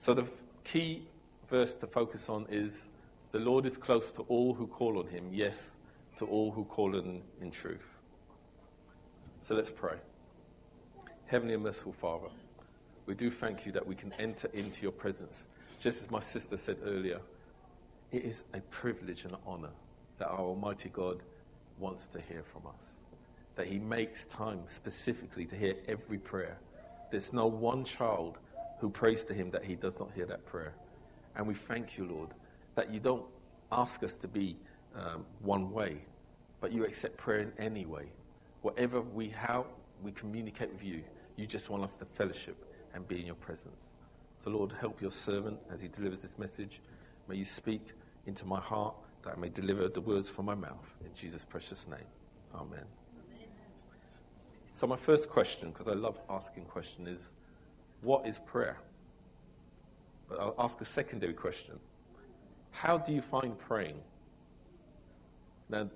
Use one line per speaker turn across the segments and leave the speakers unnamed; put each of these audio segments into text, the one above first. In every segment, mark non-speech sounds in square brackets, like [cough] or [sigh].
So the key verse to focus on is the Lord is close to all who call on him, yes, to all who call on in truth. So let's pray. Heavenly and merciful Father, we do thank you that we can enter into your presence. Just as my sister said earlier, it is a privilege and an honor that our Almighty God wants to hear from us. That He makes time specifically to hear every prayer. There's no one child who prays to Him that He does not hear that prayer. And we thank you, Lord, that you don't ask us to be um, one way, but you accept prayer in any way. Whatever we, how we communicate with you, you just want us to fellowship and be in your presence. So, Lord, help your servant as he delivers this message. May you speak into my heart that I may deliver the words from my mouth. In Jesus' precious name. Amen. Amen. So, my first question, because I love asking questions, is what is prayer? But I'll ask a secondary question How do you find praying? Now,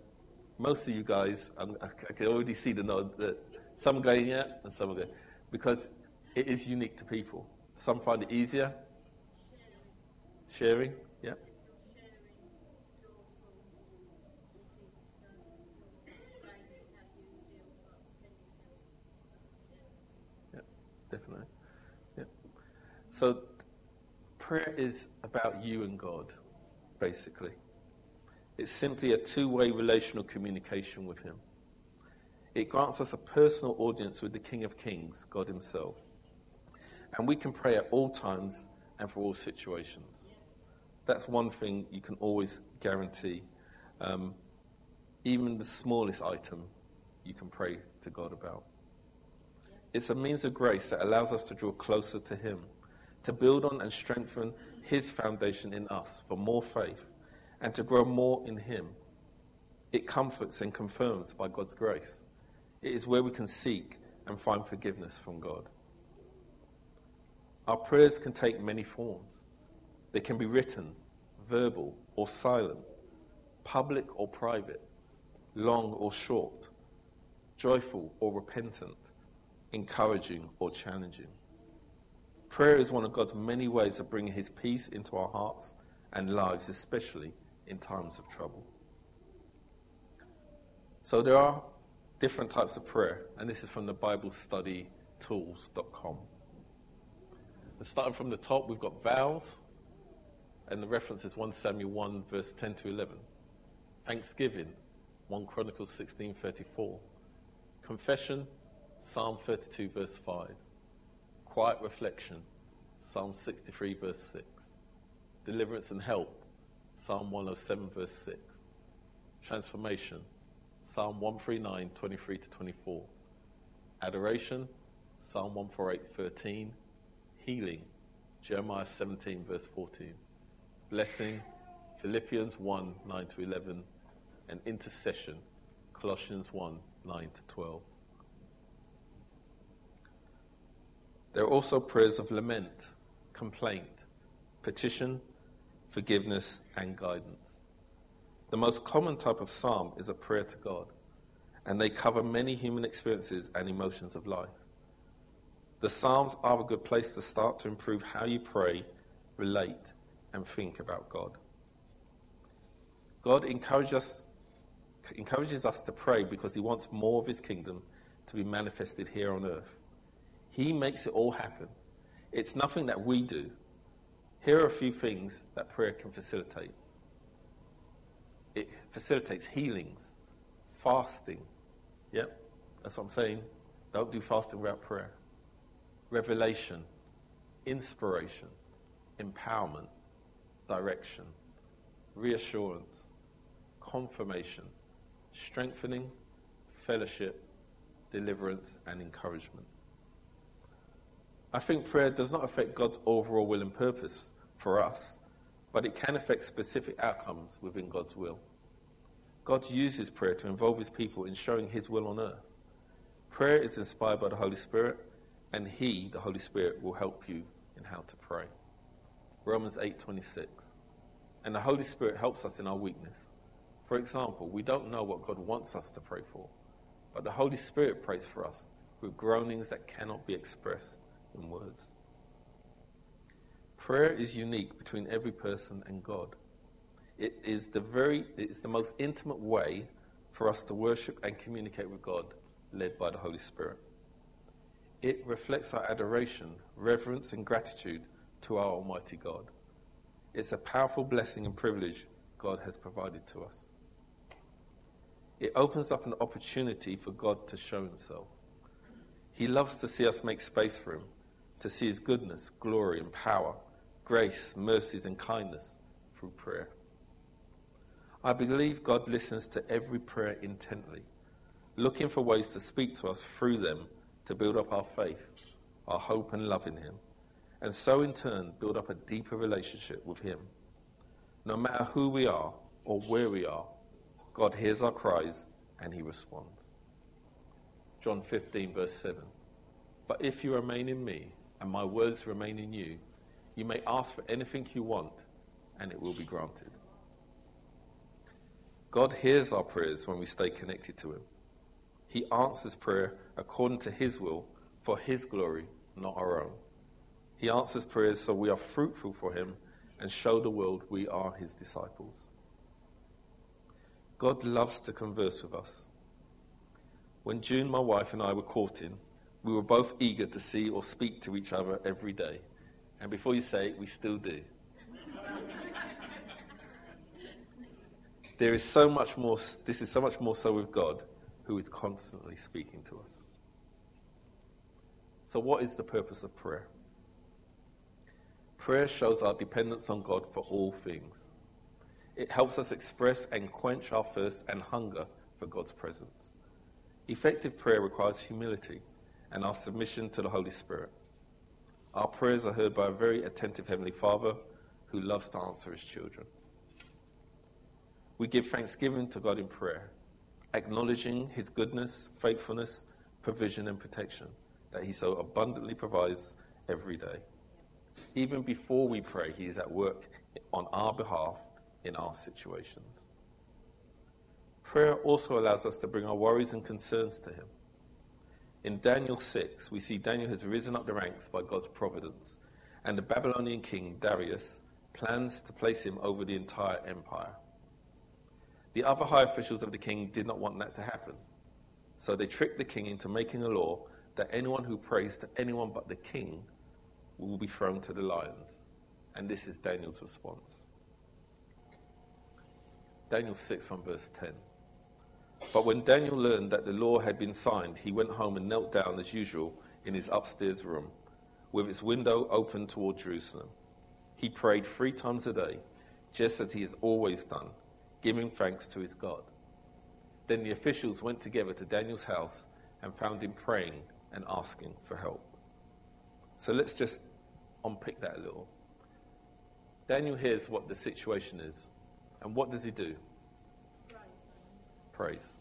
most of you guys, I'm, i can already see the nod that some are going, yeah, and some are going. Because it is unique to people. Some find it easier. Sharing, yeah. Yeah, definitely. Yeah. So prayer is about you and God, basically. It's simply a two way relational communication with Him. It grants us a personal audience with the King of Kings, God Himself. And we can pray at all times and for all situations. That's one thing you can always guarantee. Um, even the smallest item you can pray to God about. It's a means of grace that allows us to draw closer to Him, to build on and strengthen His foundation in us for more faith, and to grow more in Him. It comforts and confirms by God's grace. It is where we can seek and find forgiveness from God. Our prayers can take many forms. They can be written, verbal, or silent, public or private, long or short, joyful or repentant, encouraging or challenging. Prayer is one of God's many ways of bringing His peace into our hearts and lives, especially in times of trouble. So there are different types of prayer, and this is from the BibleStudyTools.com. And starting from the top, we've got vows, and the reference is 1 Samuel 1, verse 10 to 11. Thanksgiving, 1 Chronicles 16, 34. Confession, Psalm 32, verse 5. Quiet reflection, Psalm 63, verse 6. Deliverance and help, Psalm 107, verse 6. Transformation, Psalm 139, 23 to 24. Adoration, Psalm 148, 13. Healing, Jeremiah 17, verse 14. Blessing, Philippians 1, 9 to 11. And intercession, Colossians 1, 9 to 12. There are also prayers of lament, complaint, petition, forgiveness, and guidance. The most common type of psalm is a prayer to God, and they cover many human experiences and emotions of life. The Psalms are a good place to start to improve how you pray, relate, and think about God. God encourages us, encourages us to pray because He wants more of His kingdom to be manifested here on earth. He makes it all happen. It's nothing that we do. Here are a few things that prayer can facilitate it facilitates healings, fasting. Yep, that's what I'm saying. Don't do fasting without prayer. Revelation, inspiration, empowerment, direction, reassurance, confirmation, strengthening, fellowship, deliverance, and encouragement. I think prayer does not affect God's overall will and purpose for us but it can affect specific outcomes within God's will. God uses prayer to involve his people in showing his will on earth. Prayer is inspired by the Holy Spirit, and he, the Holy Spirit, will help you in how to pray. Romans 8:26. And the Holy Spirit helps us in our weakness. For example, we don't know what God wants us to pray for, but the Holy Spirit prays for us with groanings that cannot be expressed in words. Prayer is unique between every person and God. It is the very it's the most intimate way for us to worship and communicate with God, led by the Holy Spirit. It reflects our adoration, reverence, and gratitude to our Almighty God. It's a powerful blessing and privilege God has provided to us. It opens up an opportunity for God to show Himself. He loves to see us make space for Him, to see His goodness, glory, and power, grace, mercies, and kindness through prayer. I believe God listens to every prayer intently, looking for ways to speak to us through them to build up our faith, our hope, and love in Him, and so in turn build up a deeper relationship with Him. No matter who we are or where we are, God hears our cries and He responds. John 15, verse 7. But if you remain in me and my words remain in you, you may ask for anything you want and it will be granted. God hears our prayers when we stay connected to Him. He answers prayer according to His will for His glory, not our own. He answers prayers so we are fruitful for Him and show the world we are His disciples. God loves to converse with us. When June, my wife, and I were courting, we were both eager to see or speak to each other every day. And before you say it, we still do. there is so much more, this is so much more so with God, who is constantly speaking to us. So, what is the purpose of prayer? Prayer shows our dependence on God for all things. It helps us express and quench our thirst and hunger for God's presence. Effective prayer requires humility and our submission to the Holy Spirit. Our prayers are heard by a very attentive Heavenly Father who loves to answer his children. We give thanksgiving to God in prayer, acknowledging his goodness, faithfulness, provision, and protection that he so abundantly provides every day. Even before we pray, he is at work on our behalf in our situations. Prayer also allows us to bring our worries and concerns to Him. In Daniel 6, we see Daniel has risen up the ranks by God's providence, and the Babylonian king Darius plans to place him over the entire empire. The other high officials of the king did not want that to happen, so they tricked the king into making a law that anyone who prays to anyone but the king will be thrown to the lions. And this is Daniel's response. Daniel 6 from verse 10. But when Daniel learned that the law had been signed, he went home and knelt down as usual in his upstairs room, with its window open toward Jerusalem. He prayed three times a day, just as he has always done, giving thanks to his God. Then the officials went together to Daniel's house and found him praying and asking for help. So let's just unpick that a little. Daniel hears what the situation is. And what does he do? Praise.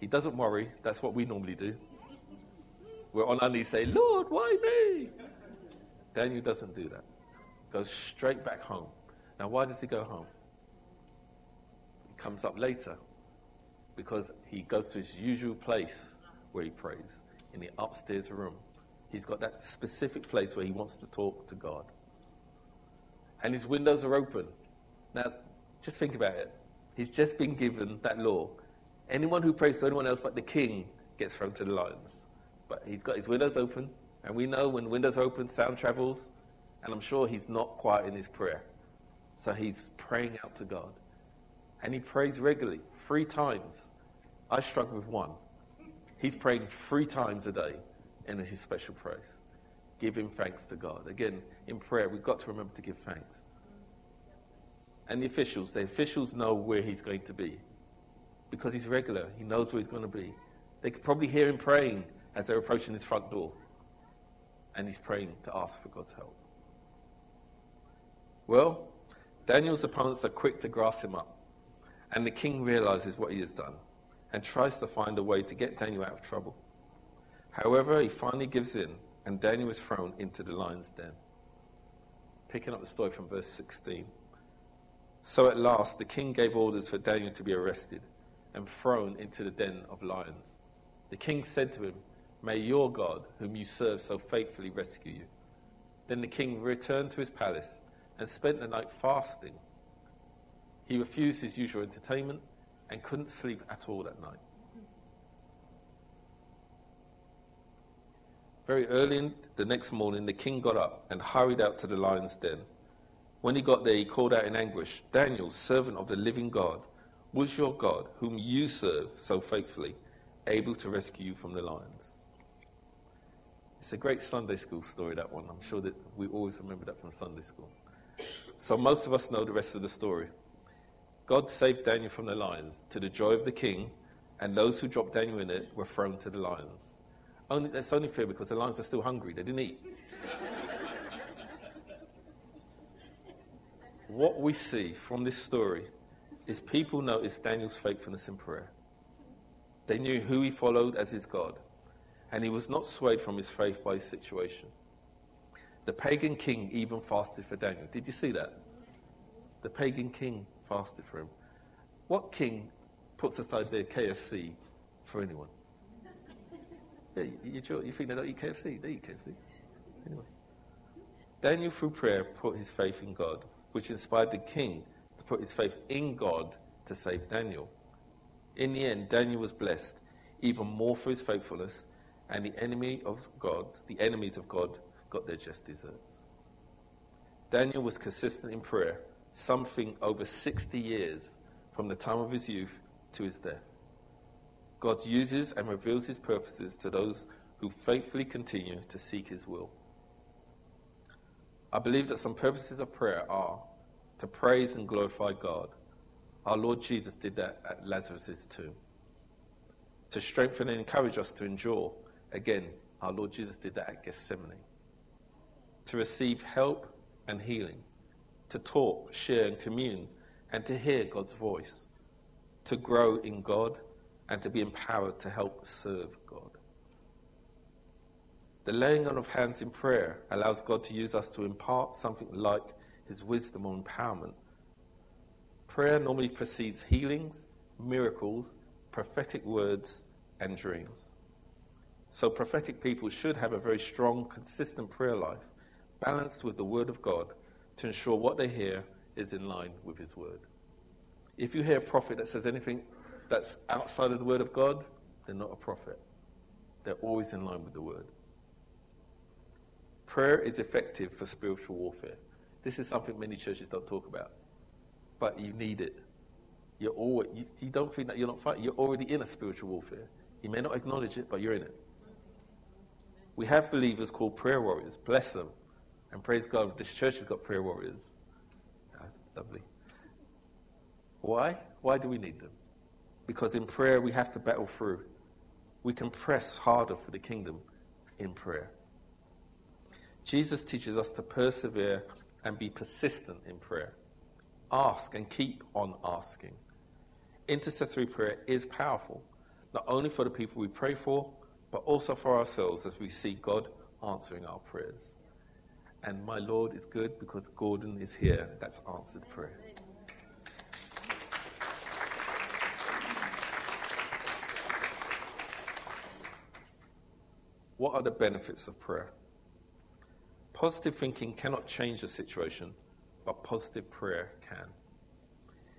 He doesn't worry. That's what we normally do. We're on our knees say, Lord, why me? Daniel doesn't do that. Goes straight back home. Now, why does he go home? He comes up later because he goes to his usual place where he prays in the upstairs room. He's got that specific place where he wants to talk to God. And his windows are open. Now, just think about it. He's just been given that law. Anyone who prays to anyone else but the king gets thrown to the lions. But he's got his windows open, and we know when windows are open, sound travels, and I'm sure he's not quiet in his prayer. So he's praying out to God. And he prays regularly, three times. I struggle with one. He's praying three times a day in his special praise, giving thanks to God. Again, in prayer, we've got to remember to give thanks and the officials, the officials know where he's going to be because he's regular. He knows where he's going to be. They could probably hear him praying as they're approaching his front door. And he's praying to ask for God's help. Well, Daniel's opponents are quick to grass him up. And the king realizes what he has done and tries to find a way to get Daniel out of trouble. However, he finally gives in, and Daniel is thrown into the lion's den. Picking up the story from verse 16. So at last the king gave orders for Daniel to be arrested and thrown into the den of lions. The king said to him, May your God, whom you serve so faithfully, rescue you. Then the king returned to his palace and spent the night fasting. He refused his usual entertainment and couldn't sleep at all that night. Very early the next morning, the king got up and hurried out to the lion's den. When he got there, he called out in anguish, Daniel, servant of the living God, was your God, whom you serve so faithfully, able to rescue you from the lions? It's a great Sunday school story, that one. I'm sure that we always remember that from Sunday school. So most of us know the rest of the story. God saved Daniel from the lions to the joy of the king, and those who dropped Daniel in it were thrown to the lions. Only, that's only fair because the lions are still hungry. They didn't eat. [laughs] what we see from this story is people noticed Daniel's faithfulness in prayer. They knew who he followed as his God, and he was not swayed from his faith by his situation. The pagan king even fasted for Daniel. Did you see that? The pagan king fasted for him. What king puts aside their KFC for anyone? Yeah, you, you, you think they don't eat KFC? They eat KFC. Anyway. Daniel, through prayer, put his faith in God, which inspired the king to put his faith in God to save Daniel. In the end, Daniel was blessed even more for his faithfulness, and the enemy of God, the enemies of God, got their just desserts. Daniel was consistent in prayer, something over 60 years from the time of his youth to his death. God uses and reveals his purposes to those who faithfully continue to seek his will. I believe that some purposes of prayer are to praise and glorify God. Our Lord Jesus did that at Lazarus' tomb. To strengthen and encourage us to endure. Again, our Lord Jesus did that at Gethsemane. To receive help and healing. To talk, share, and commune, and to hear God's voice. To grow in God and to be empowered to help serve God. The laying on of hands in prayer allows God to use us to impart something like his wisdom or empowerment. Prayer normally precedes healings, miracles, prophetic words, and dreams. So, prophetic people should have a very strong, consistent prayer life, balanced with the Word of God, to ensure what they hear is in line with His Word. If you hear a prophet that says anything that's outside of the Word of God, they're not a prophet. They're always in line with the Word. Prayer is effective for spiritual warfare. This is something many churches don't talk about, but you need it. You're always, you, you don't think that you're not fighting. You're already in a spiritual warfare. You may not acknowledge it, but you're in it. We have believers called prayer warriors. Bless them. And praise God, this church has got prayer warriors. That's lovely. Why? Why do we need them? Because in prayer, we have to battle through. We can press harder for the kingdom in prayer. Jesus teaches us to persevere and be persistent in prayer. Ask and keep on asking. Intercessory prayer is powerful, not only for the people we pray for, but also for ourselves as we see God answering our prayers. And my Lord is good because Gordon is here. That's answered prayer. What are the benefits of prayer? Positive thinking cannot change the situation, but positive prayer can.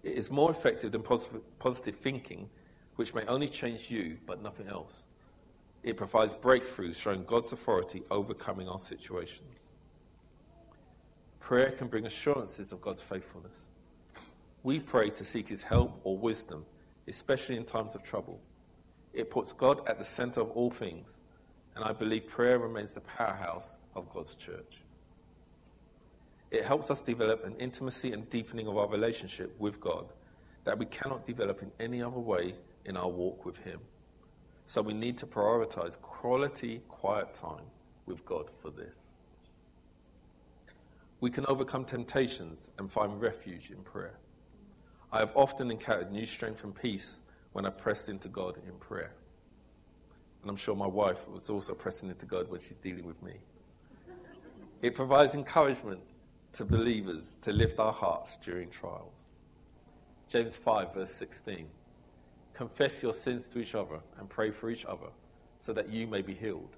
It is more effective than positive thinking, which may only change you, but nothing else. It provides breakthroughs showing God's authority overcoming our situations. Prayer can bring assurances of God's faithfulness. We pray to seek His help or wisdom, especially in times of trouble. It puts God at the center of all things and I believe prayer remains the powerhouse of God's church. It helps us develop an intimacy and deepening of our relationship with God that we cannot develop in any other way in our walk with Him. So we need to prioritize quality, quiet time with God for this. We can overcome temptations and find refuge in prayer. I have often encountered new strength and peace when I pressed into God in prayer. And I'm sure my wife was also pressing into God when she's dealing with me. It provides encouragement to believers to lift our hearts during trials. James 5, verse 16. Confess your sins to each other and pray for each other so that you may be healed.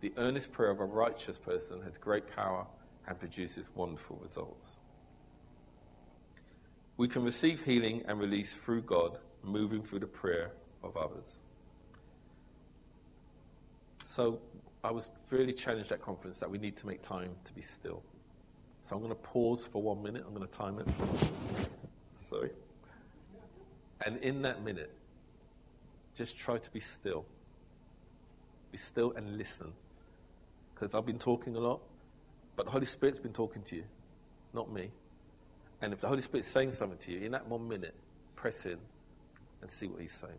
The earnest prayer of a righteous person has great power and produces wonderful results. We can receive healing and release through God, moving through the prayer of others. So I was really challenged at conference that we need to make time to be still. So I'm going to pause for one minute. I'm going to time it. Sorry. And in that minute, just try to be still. Be still and listen. Because I've been talking a lot, but the Holy Spirit's been talking to you, not me. And if the Holy Spirit's saying something to you, in that one minute, press in and see what He's saying.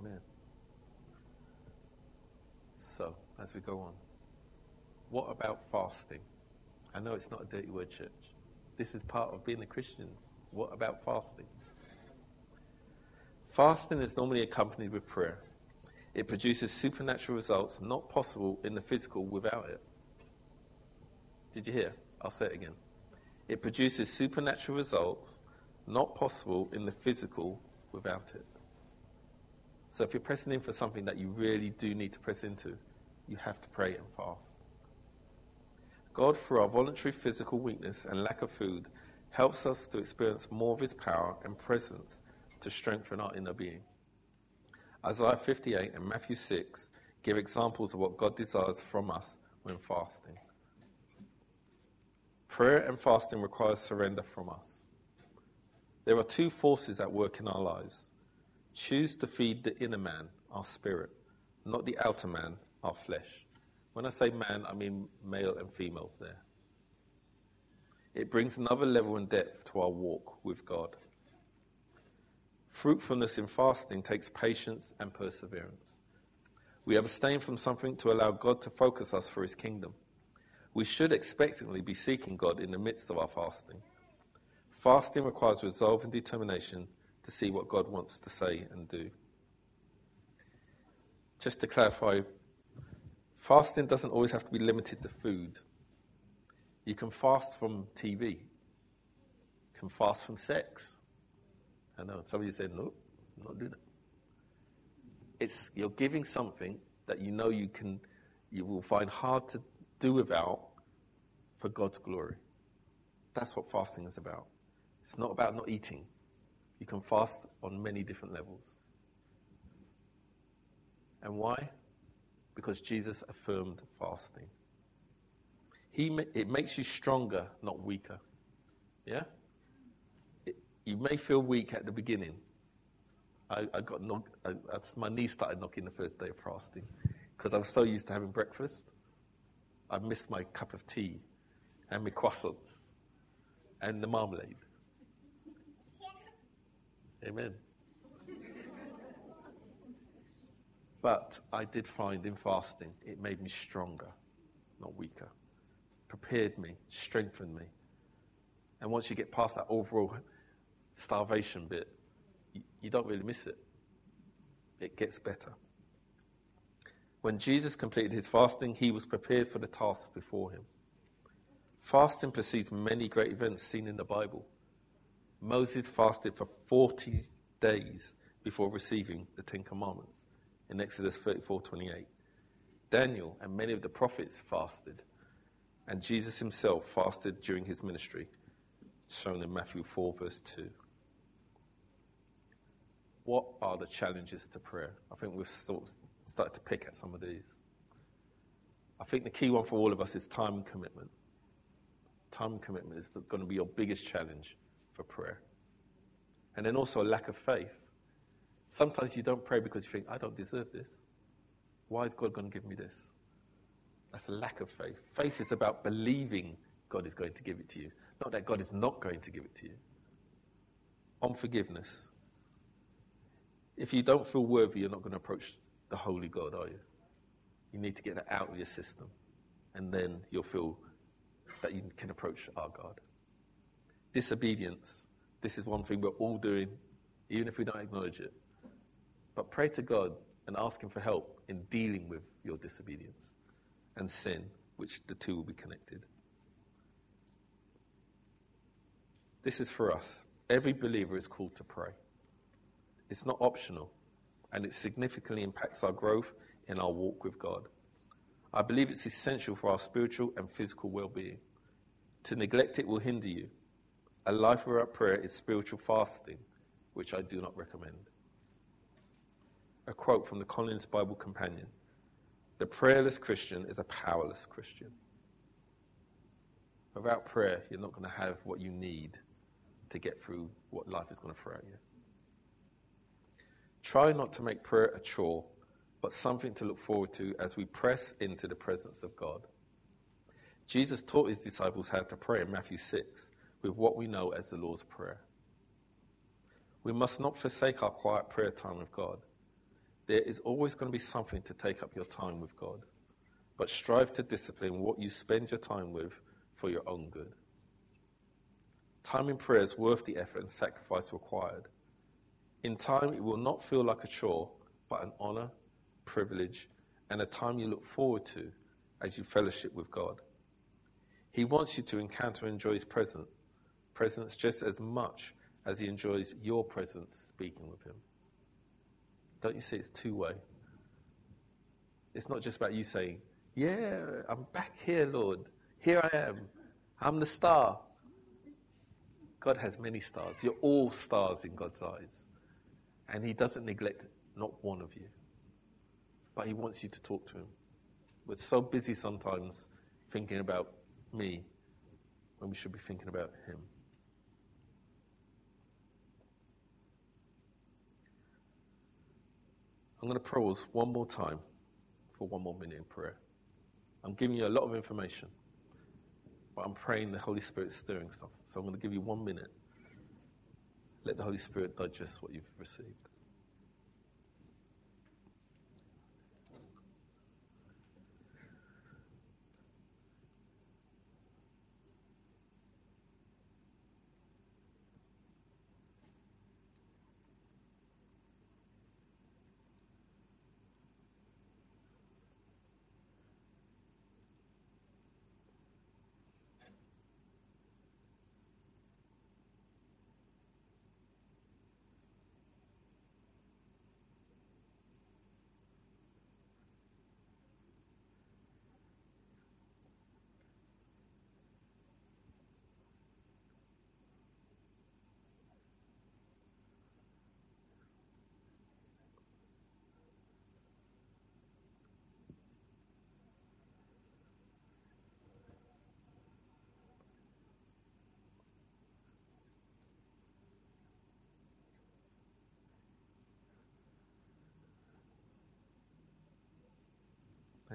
Amen. So, as we go on, what about fasting? I know it's not a dirty word, church. This is part of being a Christian. What about fasting? Fasting is normally accompanied with prayer. It produces supernatural results not possible in the physical without it. Did you hear? I'll say it again. It produces supernatural results not possible in the physical without it. So if you're pressing in for something that you really do need to press into, you have to pray and fast. God, through our voluntary physical weakness and lack of food, helps us to experience more of his power and presence to strengthen our inner being. Isaiah 58 and Matthew 6 give examples of what God desires from us when fasting. Prayer and fasting requires surrender from us. There are two forces at work in our lives. Choose to feed the inner man, our spirit, not the outer man, our flesh. When I say man, I mean male and female there. It brings another level and depth to our walk with God. Fruitfulness in fasting takes patience and perseverance. We abstain from something to allow God to focus us for his kingdom. We should expectantly be seeking God in the midst of our fasting. Fasting requires resolve and determination to see what God wants to say and do. Just to clarify, fasting doesn't always have to be limited to food. You can fast from TV. You can fast from sex. I know some of you said, no, I'm not doing it. It's you're giving something that you know you can you will find hard to do without for God's glory. That's what fasting is about. It's not about not eating. You can fast on many different levels. And why? Because Jesus affirmed fasting. He, it makes you stronger, not weaker. Yeah? It, you may feel weak at the beginning. I, I got knocked, I, my knee started knocking the first day of fasting because I was so used to having breakfast. I missed my cup of tea and my croissants and the marmalade. Amen. But I did find in fasting, it made me stronger, not weaker. Prepared me, strengthened me. And once you get past that overall starvation bit, you, don't really miss it. It gets better. When Jesus completed his fasting, he was prepared for the task before him. Fasting precedes many great events seen in the Bible. Moses fasted for 40 days before receiving the Ten Commandments in Exodus 34 28. Daniel and many of the prophets fasted, and Jesus himself fasted during his ministry, shown in Matthew 4, verse 2. what are the challenges to prayer? I think we've sort of started to pick at some of these. I think the key one for all of us is time commitment. Time commitment is going to be your biggest challenge for prayer. And then also a lack of faith. Sometimes you don't pray because you think, I don't deserve this. Why is God going to give me this? That's a lack of faith. Faith is about believing God is going to give it to you, not that God is not going to give it to you. On forgiveness. If you don't feel worthy, you're not going to approach the holy God, are you? You need to get that out of your system. And then you'll feel that you can approach our God. Disobedience. This is one thing we're all doing, even if we don't acknowledge it. But pray to God and ask Him for help in dealing with your disobedience and sin, which the two will be connected. This is for us. Every believer is called to pray. It's not optional, and it significantly impacts our growth in our walk with God. I believe it's essential for our spiritual and physical well being. To neglect it will hinder you. A life without prayer is spiritual fasting, which I do not recommend. A quote from the Collins Bible Companion The prayerless Christian is a powerless Christian. Without prayer, you're not going to have what you need to get through what life is going to throw at you. Try not to make prayer a chore, but something to look forward to as we press into the presence of God. Jesus taught his disciples how to pray in Matthew 6 with what we know as the Lord's Prayer. We must not forsake our quiet prayer time with God. There is always going to be something to take up your time with God, but strive to discipline what you spend your time with for your own good. Time in prayer is worth the effort and sacrifice required. In time, it will not feel like a chore, but an honor, privilege, and a time you look forward to as you fellowship with God. He wants you to encounter and enjoy His presence, presence just as much as He enjoys your presence speaking with Him. Don't you see it's two way? It's not just about you saying, Yeah, I'm back here, Lord. Here I am. I'm the star. God has many stars. You're all stars in God's eyes. And He doesn't neglect not one of you. But He wants you to talk to Him. We're so busy sometimes thinking about me when we should be thinking about Him. I'm going to pause one more time for one more minute in prayer. I'm giving you a lot of information, but I'm praying the Holy Spirit's stirring stuff. So I'm going to give you one minute. Let the Holy Spirit digest what you've received.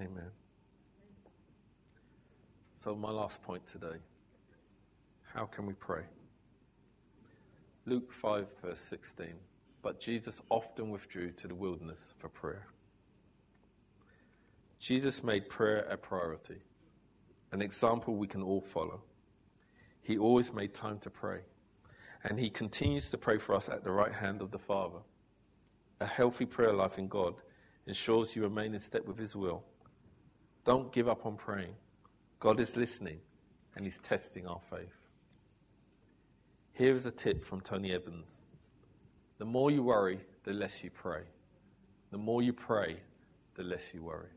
Amen. So, my last point today how can we pray? Luke 5, verse 16. But Jesus often withdrew to the wilderness for prayer. Jesus made prayer a priority, an example we can all follow. He always made time to pray, and he continues to pray for us at the right hand of the Father. A healthy prayer life in God ensures you remain in step with His will don't give up on praying. God is listening and He's testing our faith. Here is a tip from Tony Evans The more you worry, the less you pray. The more you pray, the less you worry.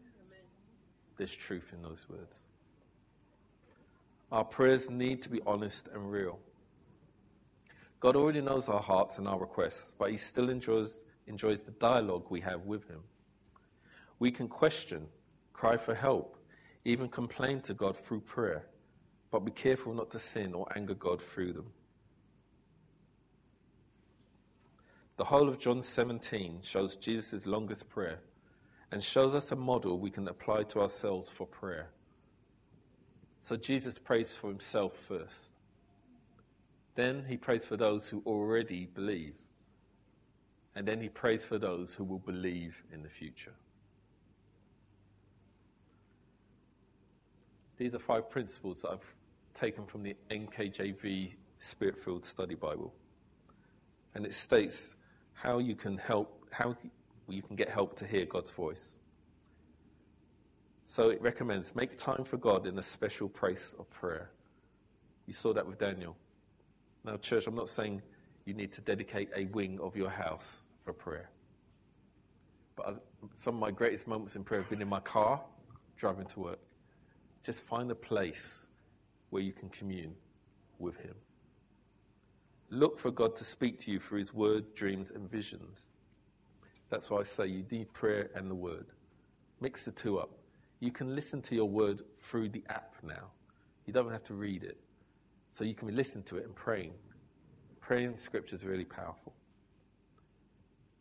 There's truth in those words. Our prayers need to be honest and real. God already knows our hearts and our requests, but He still enjoys enjoys the dialogue we have with Him. We can question, cry for help, even complain to God through prayer, but be careful not to sin or anger God through them. The whole of John 17 shows Jesus' longest prayer and shows us a model we can apply to ourselves for prayer. So Jesus prays for himself first. Then he prays for those who already believe. And then he prays for those who will believe in the future. These are five principles that I've taken from the NKJV Spirit Filled Study Bible. And it states how you can help, how you can get help to hear God's voice. So it recommends make time for God in a special place of prayer. You saw that with Daniel. Now, church, I'm not saying you need to dedicate a wing of your house for prayer. But some of my greatest moments in prayer have been in my car, driving to work. Just find a place where you can commune with Him. Look for God to speak to you through His word, dreams, and visions. That's why I say you need prayer and the word. Mix the two up. You can listen to your word through the app now. You don't have to read it. So you can listen to it and praying. Praying scripture is really powerful.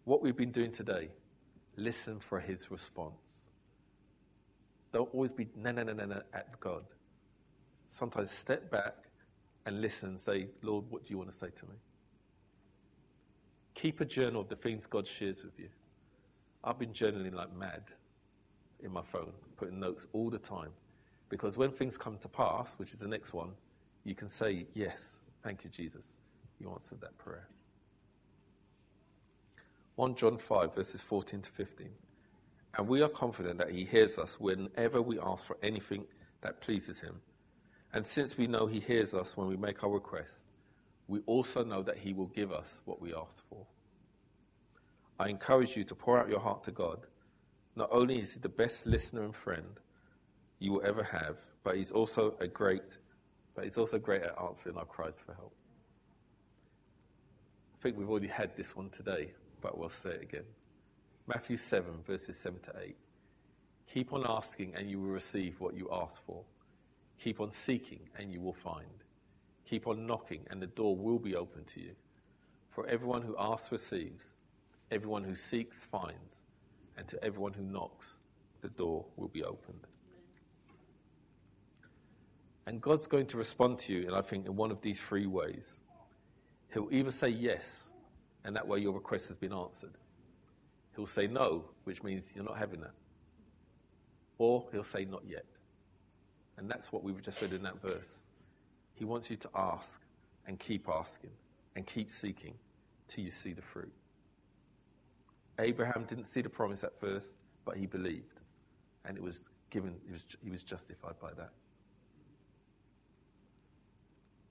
What we've been doing today, listen for his response. Don't always be na na na na na at God. Sometimes step back and listen and say, Lord, what do you want to say to me? Keep a journal of the things God shares with you. I've been journaling like mad in my phone, putting notes all the time. Because when things come to pass, which is the next one, you can say, Yes, thank you, Jesus. You answered that prayer. 1 John 5, verses 14 to 15. And we are confident that he hears us whenever we ask for anything that pleases him. And since we know he hears us when we make our requests, we also know that He will give us what we ask for. I encourage you to pour out your heart to God. Not only is He the best listener and friend you will ever have, but He's also a great, but He's also great at answering our cries for help. I think we've already had this one today, but we'll say it again. Matthew 7, verses 7 to 8. Keep on asking, and you will receive what you ask for. Keep on seeking, and you will find. Keep on knocking, and the door will be open to you. For everyone who asks receives, everyone who seeks finds, and to everyone who knocks, the door will be opened. And God's going to respond to you, and I think in one of these three ways. He'll either say yes, and that way your request has been answered. He'll say no, which means you're not having that. Or he'll say not yet. And that's what we just read in that verse. He wants you to ask and keep asking and keep seeking till you see the fruit. Abraham didn't see the promise at first, but he believed. And it was given, he was, he was justified by that.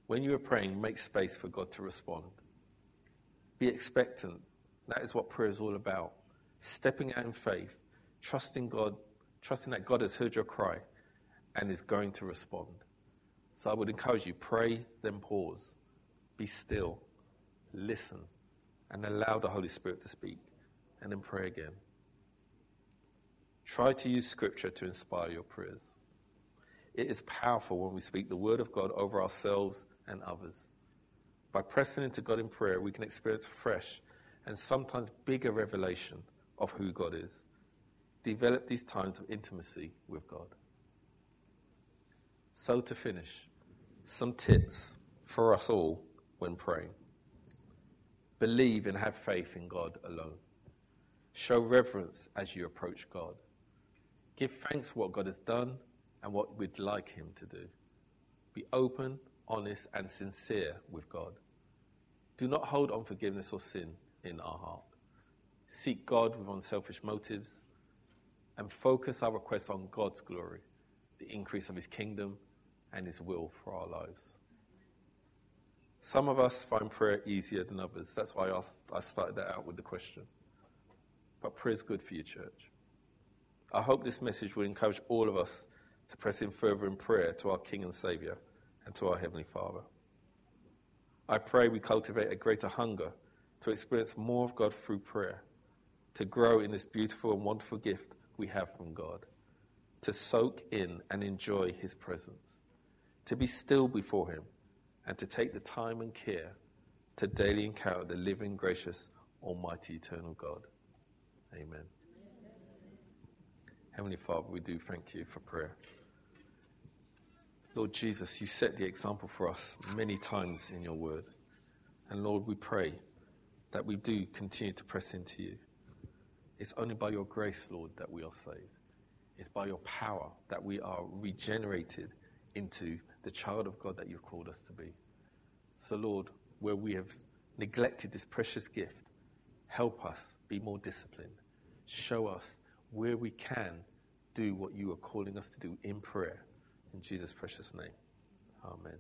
When you are praying, make space for God to respond. Be expectant. That is what prayer is all about. Stepping out in faith, trusting God, trusting that God has heard your cry and is going to respond. So I would encourage you pray, then pause. Be still, listen, and allow the Holy Spirit to speak, and then pray again. Try to use Scripture to inspire your prayers. It is powerful when we speak the Word of God over ourselves and others. By pressing into God in prayer, we can experience fresh and sometimes bigger revelation of who God is. Develop these times of intimacy with God. So, to finish, some tips for us all when praying. Believe and have faith in God alone. Show reverence as you approach God. Give thanks for what God has done and what we'd like Him to do. Be open, honest, and sincere with God. Do not hold unforgiveness or sin in our heart. Seek God with unselfish motives and focus our requests on God's glory, the increase of His kingdom, and His will for our lives. Some of us find prayer easier than others. That's why I, started that out with the question. But prayer is good for you, church. I hope this message will encourage all of us to press in further in prayer to our King and Saviour and to our Heavenly Father. I pray we cultivate a greater hunger to experience more of God through prayer, to grow in this beautiful and wonderful gift we have from God, to soak in and enjoy His presence, to be still before Him, and to take the time and care to daily encounter the living, gracious, almighty, eternal God. Amen. Heavenly Father, we do thank you for prayer. Lord Jesus, you set the example for us many times in your word. And Lord, we pray that we do continue to press into you. It's only by your grace, Lord, that we are saved. It's by your power that we are regenerated into the child of God that you've called us to be. So, Lord, where we have neglected this precious gift, help us be more disciplined. Show us where we can do what you are calling us to do in prayer. In Jesus' precious name. Amen.